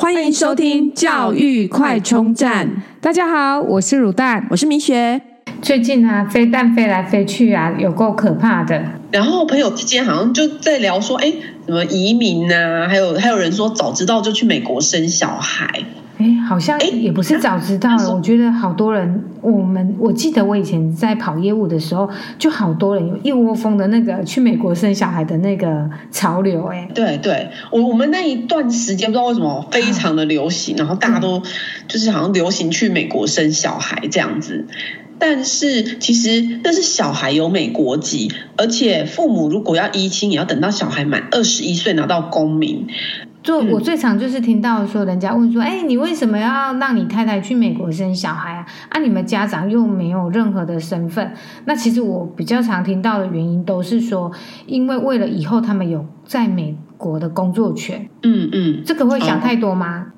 欢迎收听教育快充站。大家好，我是乳蛋，我是米雪。最近啊，飞弹飞来飞去啊，有够可怕的。然后朋友之间好像就在聊说，哎，什么移民啊？还有还有人说，早知道就去美国生小孩。哎，好像也不是早知道了。我觉得好多人，我们我记得我以前在跑业务的时候，就好多人有一窝蜂的那个去美国生小孩的那个潮流。哎，对对，我我们那一段时间不知道为什么非常的流行，然后大家都就是好像流行去美国生小孩这样子。但是其实那是小孩有美国籍，而且父母如果要依亲，也要等到小孩满二十一岁拿到公民。就我最常就是听到说，人家问说：“哎、嗯，你为什么要让你太太去美国生小孩啊？啊，你们家长又没有任何的身份。”那其实我比较常听到的原因都是说，因为为了以后他们有在美国的工作权。嗯嗯，这个会想太多吗？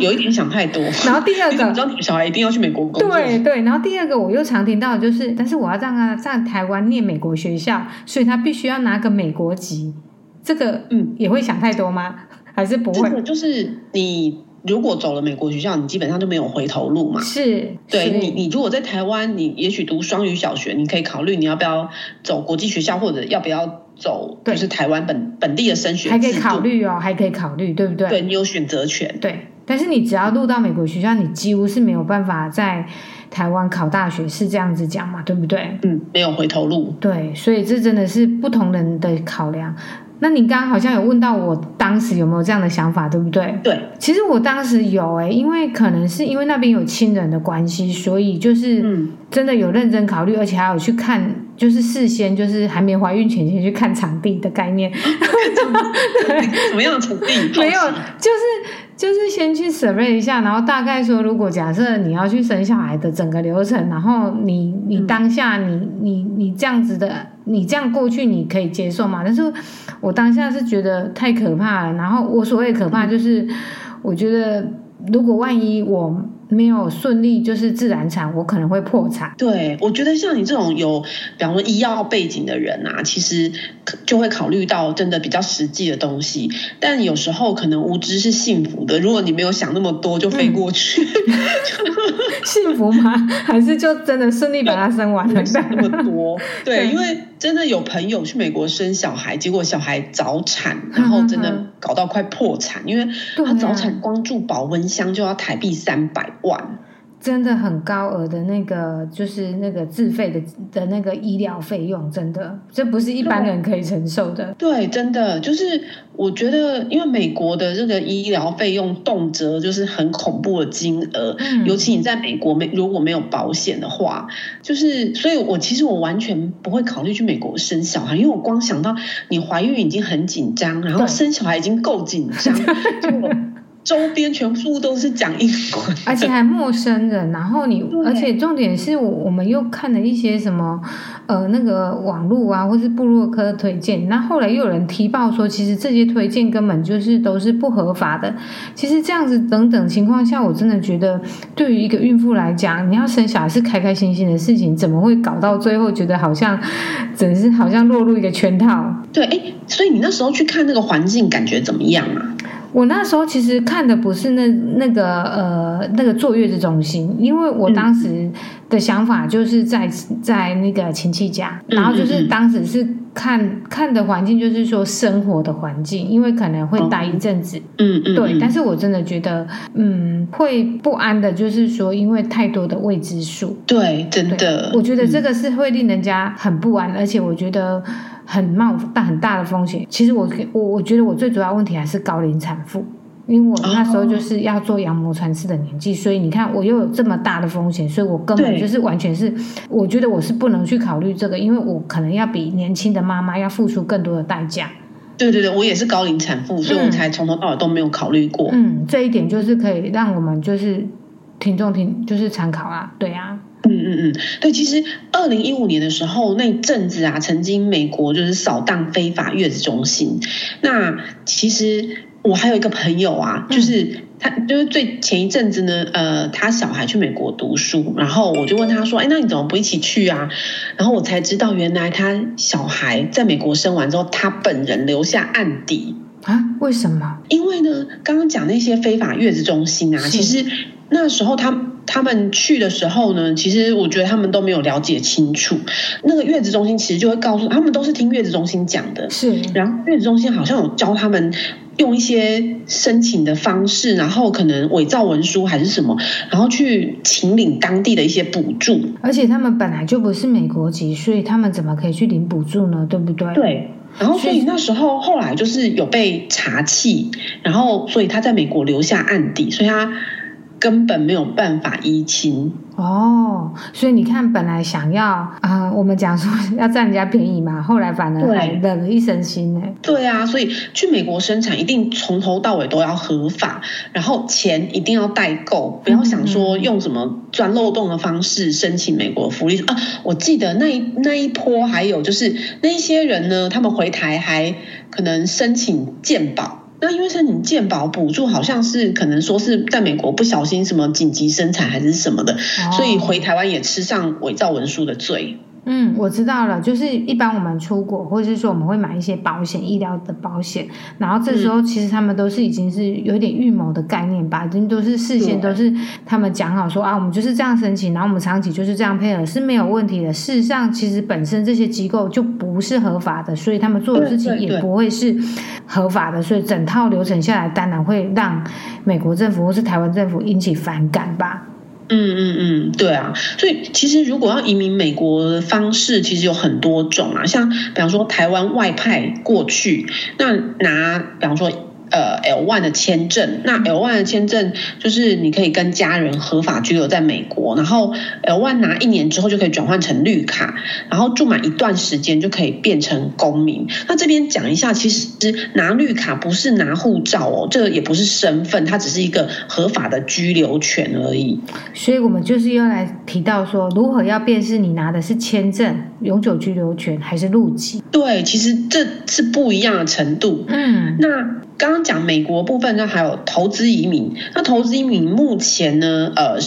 有一点想太多。然后第二个，你知道小孩一定要去美国工作？对对。然后第二个，我又常听到的就是，但是我要让他在台湾念美国学校，所以他必须要拿个美国籍。这个嗯，也会想太多吗？还是不会？这个就是你如果走了美国学校，你基本上就没有回头路嘛。是，对你，你如果在台湾，你也许读双语小学，你可以考虑你要不要走国际学校，或者要不要走就是台湾本本地的升学，还可以考虑哦，还可以考虑，对不对？对，你有选择权。对，但是你只要入到美国学校，你几乎是没有办法在台湾考大学，是这样子讲嘛？对不对？嗯，没有回头路。对，所以这真的是不同人的考量。那你刚刚好像有问到我当时有没有这样的想法，对不对？对，其实我当时有诶、欸，因为可能是因为那边有亲人的关系，所以就是真的有认真考虑，而且还有去看，就是事先就是还没怀孕前先去看场地的概念。什么样的场地？没有，就是。就是先去 survey 一下，然后大概说，如果假设你要去生小孩的整个流程，然后你你当下你你你这样子的，你这样过去你可以接受吗？但是我当下是觉得太可怕了。然后我所谓可怕就是，我觉得如果万一我。没有顺利就是自然产，我可能会破产。对，我觉得像你这种有，比方说医药背景的人啊，其实就会考虑到真的比较实际的东西。但有时候可能无知是幸福的，如果你没有想那么多就飞过去，嗯、幸福吗？还是就真的顺利把它生完了？想那么多，对，因为真的有朋友去美国生小孩，结果小孩早产，然后真的搞到快破产，因为他早产光住保温箱就要台币三百。万，真的很高额的那个，就是那个自费的的那个医疗费用，真的，这不是一般人可以承受的。对，对，真的，就是我觉得，因为美国的这个医疗费用动辄就是很恐怖的金额，嗯，尤其你在美国没如果没有保险的话，就是，所以我其实我完全不会考虑去美国生小孩，因为我光想到你怀孕已经很紧张，然后生小孩已经够紧张，就。周边全部都是讲英文，而且还陌生人。然后你，而且重点是我我们又看了一些什么，呃，那个网络啊，或是部落客推荐。那后来又有人提报说，其实这些推荐根本就是都是不合法的。其实这样子等等情况下，我真的觉得，对于一个孕妇来讲，你要生小孩是开开心心的事情，怎么会搞到最后觉得好像，真是好像落入一个圈套？对，哎，所以你那时候去看那个环境，感觉怎么样啊？我那时候其实看的不是那那个呃那个坐月子中心，因为我当时的想法就是在在那个亲戚家，然后就是当时是看看的环境就是说生活的环境，因为可能会待一阵子，嗯嗯，对，但是我真的觉得嗯会不安的，就是说因为太多的未知数，对，真的，我觉得这个是会令人家很不安，而且我觉得。很冒大很大的风险。其实我我我觉得我最主要问题还是高龄产妇，因为我那时候就是要做羊膜穿刺的年纪，所以你看我又有这么大的风险，所以我根本就是完全是，我觉得我是不能去考虑这个，因为我可能要比年轻的妈妈要付出更多的代价。对对对，我也是高龄产妇，所以我才从头到尾都没有考虑过。嗯，这一点就是可以让我们就是听众听就是参考啊，对啊。嗯嗯嗯，对，其实二零一五年的时候那阵子啊，曾经美国就是扫荡非法月子中心。那其实我还有一个朋友啊，就是他就是最前一阵子呢，呃，他小孩去美国读书，然后我就问他说：“哎，那你怎么不一起去啊？”然后我才知道，原来他小孩在美国生完之后，他本人留下案底。啊？为什么？因为呢，刚刚讲那些非法月子中心啊，其实那时候他他们去的时候呢，其实我觉得他们都没有了解清楚。那个月子中心其实就会告诉他们，都是听月子中心讲的。是，然后月子中心好像有教他们。用一些申请的方式，然后可能伪造文书还是什么，然后去请领当地的一些补助。而且他们本来就不是美国籍，所以他们怎么可以去领补助呢？对不对？对。然后所以那时候后来就是有被查气，然后所以他在美国留下案底，所以他根本没有办法移情。哦，所以你看，本来想要啊、呃，我们讲说要占人家便宜嘛，后来反而还冷了一身心呢。对啊，所以去美国生产一定从头到尾都要合法，然后钱一定要代购，不要想说用什么钻漏洞的方式申请美国福利啊。我记得那一那一波还有就是那一些人呢，他们回台还可能申请健保。那因为申请健保补助，好像是可能说是在美国不小心什么紧急生产还是什么的，哦、所以回台湾也吃上伪造文书的罪。嗯，我知道了，就是一般我们出国，或者是说我们会买一些保险，医疗的保险，然后这时候其实他们都是已经是有点预谋的概念吧，已经都是事先都是他们讲好说啊，我们就是这样申请，然后我们长期就是这样配合是没有问题的。事实上，其实本身这些机构就不是合法的，所以他们做的事情也不会是合法的，所以整套流程下来，当然会让美国政府或是台湾政府引起反感吧。嗯嗯嗯，对啊，所以其实如果要移民美国的方式，其实有很多种啊，像比方说台湾外派过去，那拿比方说。呃，L one 的签证，那 L one 的签证就是你可以跟家人合法居留在美国，然后 L one 拿一年之后就可以转换成绿卡，然后住满一段时间就可以变成公民。那这边讲一下，其实拿绿卡不是拿护照哦，这个也不是身份，它只是一个合法的居留权而已。所以我们就是要来提到说，如何要辨识你拿的是签证、永久居留权还是入籍？对，其实这是不一样的程度。嗯，那。刚刚讲美国部分，那还有投资移民。那投资移民目前呢，呃。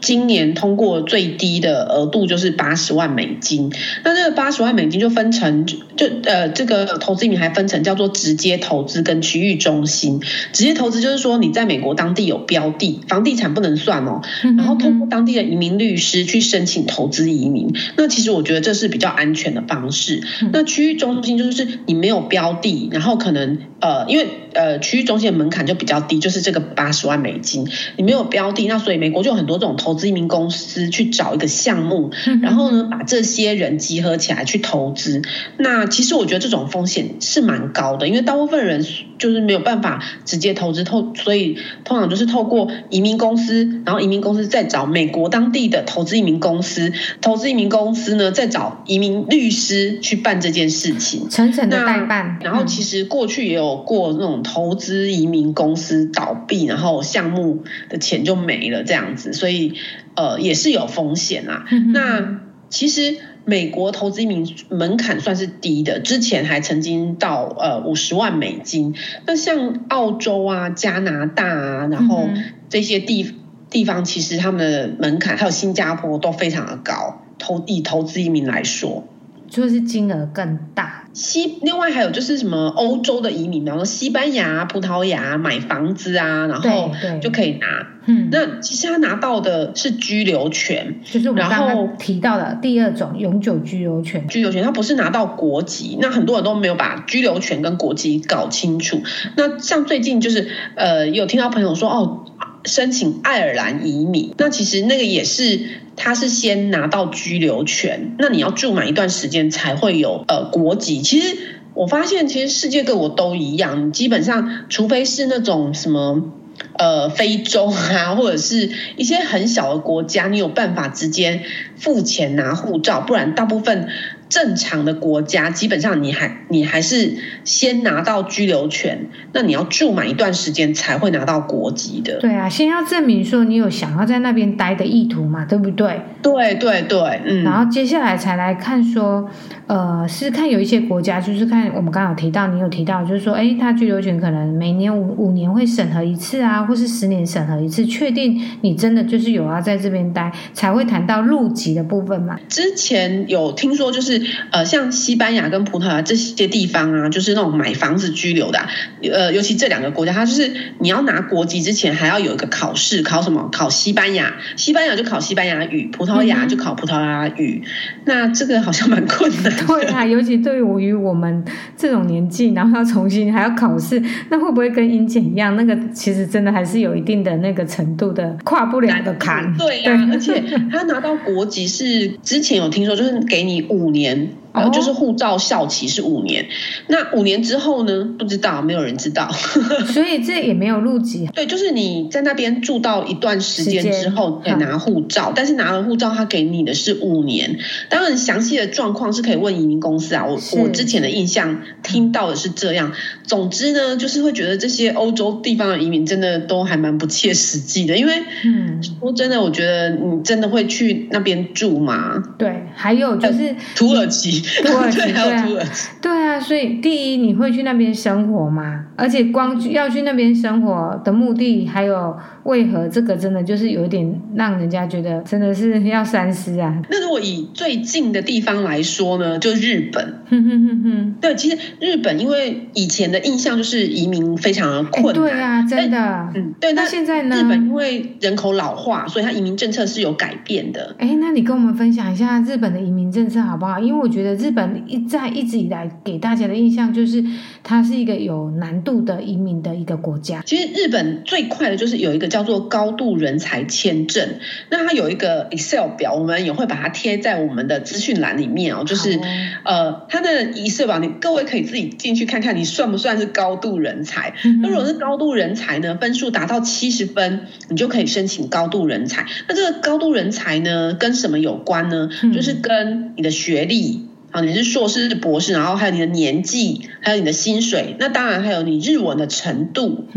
今年通过最低的额度就是八十万美金，那这个八十万美金就分成就呃这个投资移民还分成叫做直接投资跟区域中心。直接投资就是说你在美国当地有标的，房地产不能算哦，然后通过当地的移民律师去申请投资移民。那其实我觉得这是比较安全的方式。那区域中心就是你没有标的，然后可能呃因为呃区域中心的门槛就比较低，就是这个八十万美金，你没有标的，那所以美国就有很多。这种投资移民公司去找一个项目，然后呢，把这些人集合起来去投资。那其实我觉得这种风险是蛮高的，因为大部分人就是没有办法直接投资，透所以通常就是透过移民公司，然后移民公司再找美国当地的投资移民公司，投资移民公司呢再找移民律师去办这件事情，层层的代办。然后其实过去也有过那种投资移民公司倒闭，然后项目的钱就没了这样子，所以。呃，也是有风险啊。那其实美国投资移民门槛算是低的，之前还曾经到呃五十万美金。那像澳洲啊、加拿大啊，然后这些地地方，其实他们的门槛还有新加坡都非常的高。投以投资移民来说。就是金额更大。西另外还有就是什么欧洲的移民，比方说西班牙、葡萄牙买房子啊，然后就可以拿。嗯，那其实他拿到的是居留权，就是我们刚刚提到的第二种永久居留权。居留权他不是拿到国籍，那很多人都没有把居留权跟国籍搞清楚。那像最近就是呃有听到朋友说哦。申请爱尔兰移民，那其实那个也是，他是先拿到居留权，那你要住满一段时间才会有呃国籍。其实我发现，其实世界各国都一样，基本上除非是那种什么呃非洲啊，或者是一些很小的国家，你有办法直接付钱拿护照，不然大部分。正常的国家，基本上你还你还是先拿到居留权，那你要住满一段时间才会拿到国籍的。对啊，先要证明说你有想要在那边待的意图嘛，对不对？对对对，嗯。然后接下来才来看说，呃，是看有一些国家，就是看我们刚刚有提到，你有提到，就是说，哎，他居留权可能每年五五年会审核一次啊，或是十年审核一次，确定你真的就是有要在这边待，才会谈到入籍的部分嘛。之前有听说就是。呃，像西班牙跟葡萄牙这些地方啊，就是那种买房子居留的，啊，呃，尤其这两个国家，它就是你要拿国籍之前还要有一个考试，考什么？考西班牙，西班牙就考西班牙语，葡萄牙就考葡萄牙语。嗯、那这个好像蛮困难的。对啊，尤其对于我们这种年纪，然后要重新还要考试，那会不会跟英检一样？那个其实真的还是有一定的那个程度的跨不了的坎。对呀、啊，而且他拿到国籍是之前有听说，就是给你五年。women 呃，就是护照效期是五年，那五年之后呢？不知道，没有人知道。所以这也没有入籍。对，就是你在那边住到一段时间之后再拿护照，但是拿了护照，他给你的是五年。当然，详细的状况是可以问移民公司啊。我我之前的印象听到的是这样。总之呢，就是会觉得这些欧洲地方的移民真的都还蛮不切实际的，因为嗯，说真的，我觉得你真的会去那边住吗？对，还有就是土耳其。土耳其，对 啊，对啊，所以第一，你会去那边生活吗？而且光要去那边生活的目的，还有为何这个真的就是有点让人家觉得真的是要三思啊。那如果以最近的地方来说呢，就日本。哼哼哼哼，对，其实日本因为以前的印象就是移民非常的困难，对啊，真的，嗯，对。那现在呢？日本因为人口老化，所以它移民政策是有改变的。哎，那你跟我们分享一下日本的移民政策好不好？因为我觉得日本一在一直以来给大家的印象就是它是一个有难度的移民的一个国家。其实日本最快的就是有一个叫做高度人才签证，那它有一个 Excel 表，我们也会把它贴在我们的资讯栏里面哦。就是呃，它的 Excel 表，你各位可以自己进去看看，你算不算是高度人才？那如果是高度人才呢，分数达到七十分，你就可以申请高度人才。那这个高度人才呢，跟什么有关呢？就是跟你的学历。啊，你是硕士、博士，然后还有你的年纪，还有你的薪水，那当然还有你日文的程度，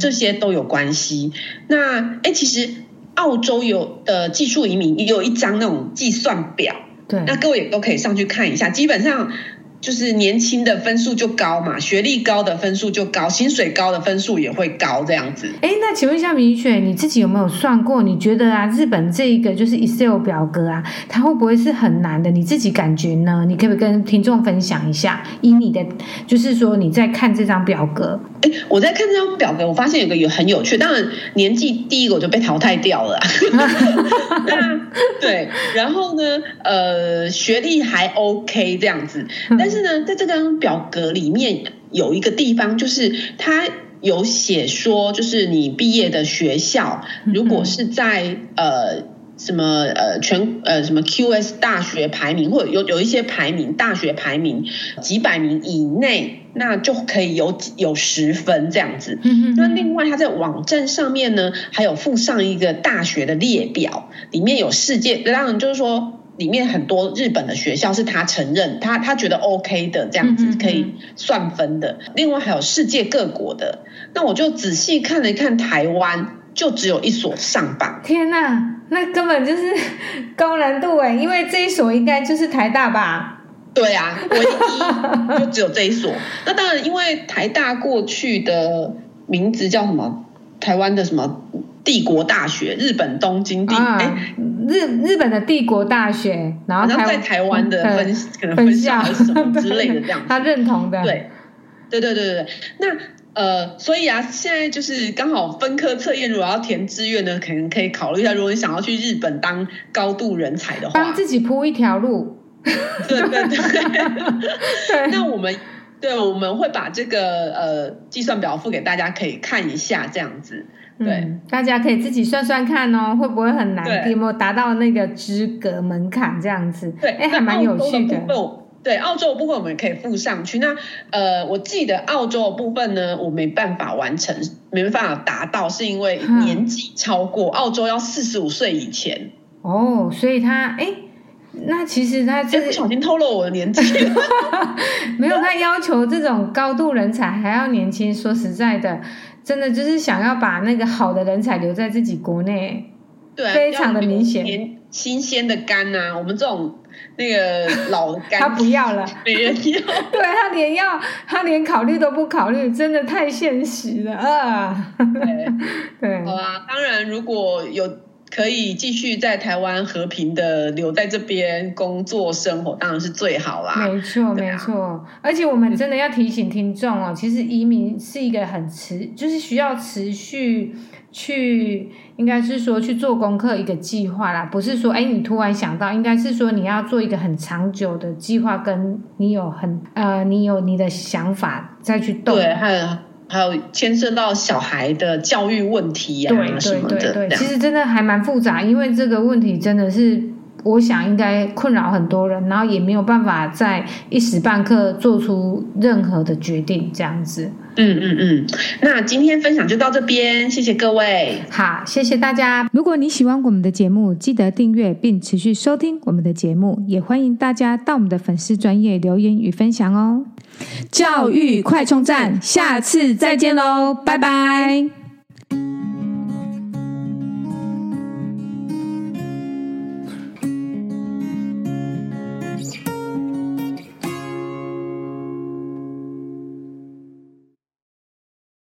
这些都有关系。那哎，其实澳洲有的技术移民也有一张那种计算表，对，那各位也都可以上去看一下，基本上。就是年轻的分数就高嘛，学历高的分数就高，薪水高的分数也会高，这样子。哎，那请问一下米雪，你自己有没有算过？你觉得啊，日本这一个就是 Excel 表格啊，它会不会是很难的？你自己感觉呢？你可不可以跟听众分享一下？以你的，就是说你在看这张表格。哎，我在看这张表格，我发现有个有很有趣，当然年纪第一个我就被淘汰掉了。那对，然后呢，呃，学历还 OK 这样子，但是呢，在这张表格里面有一个地方，就是它有写说，就是你毕业的学校，如果是在呃。什么呃全呃什么 QS 大学排名，或者有有一些排名大学排名几百名以内，那就可以有有十分这样子。那另外他在网站上面呢，还有附上一个大学的列表，里面有世界，当然就是说里面很多日本的学校是他承认他他觉得 OK 的这样子可以算分的。另外还有世界各国的，那我就仔细看了一看台湾。就只有一所上榜，天哪，那根本就是 高难度哎！因为这一所应该就是台大吧？对啊，唯一就只有这一所。那当然，因为台大过去的名字叫什么？台湾的什么帝国大学？日本东京帝哎、啊，日日本的帝国大学，然后在台湾的分、嗯、可能分校还是什么之类的这样 子。他认同的，对，对对对对对，那。呃，所以啊，现在就是刚好分科测验，如果要填志愿呢，可能可以考虑一下，如果你想要去日本当高度人才的话，帮自己铺一条路。对对对，对。那我们对，我们会把这个呃计算表付给大家，可以看一下这样子。对、嗯，大家可以自己算算看哦，会不会很难？有没有达到那个资格门槛这样子？对，哎，还蛮有趣的。对，澳洲的部分我们可以附上去。那呃，我记得澳洲的部分呢，我没办法完成，没办法达到，是因为年纪超过，澳洲要四十五岁以前。哦，所以他哎，那其实他这不小心透露我的年纪。没有，他要求这种高度人才还要年轻。说实在的，真的就是想要把那个好的人才留在自己国内。对，非常的明显。年新鲜的肝啊，我们这种。那个 老的干，他不要了，没人要。对，他连要，他连考虑都不考虑，真的太现实了啊！对，对，好啊。当然，如果有可以继续在台湾和平的留在这边工作生活，当然是最好啦。没错，没错。而且我们真的要提醒听众哦，其实移民是一个很持，就是需要持续去，应该是说去做功课一个计划啦，不是说哎你突然想到，应该是说你要做一个很长久的计划，跟你有很呃你有你的想法再去动。对，还有。还有牵涉到小孩的教育问题呀、啊，什么的，对对对，其实真的还蛮复杂，因为这个问题真的是，我想应该困扰很多人，然后也没有办法在一时半刻做出任何的决定，这样子。嗯嗯嗯，那今天分享就到这边，谢谢各位。好，谢谢大家。如果你喜欢我们的节目，记得订阅并持续收听我们的节目，也欢迎大家到我们的粉丝专业留言与分享哦。教育快充站，下次再见喽，拜拜。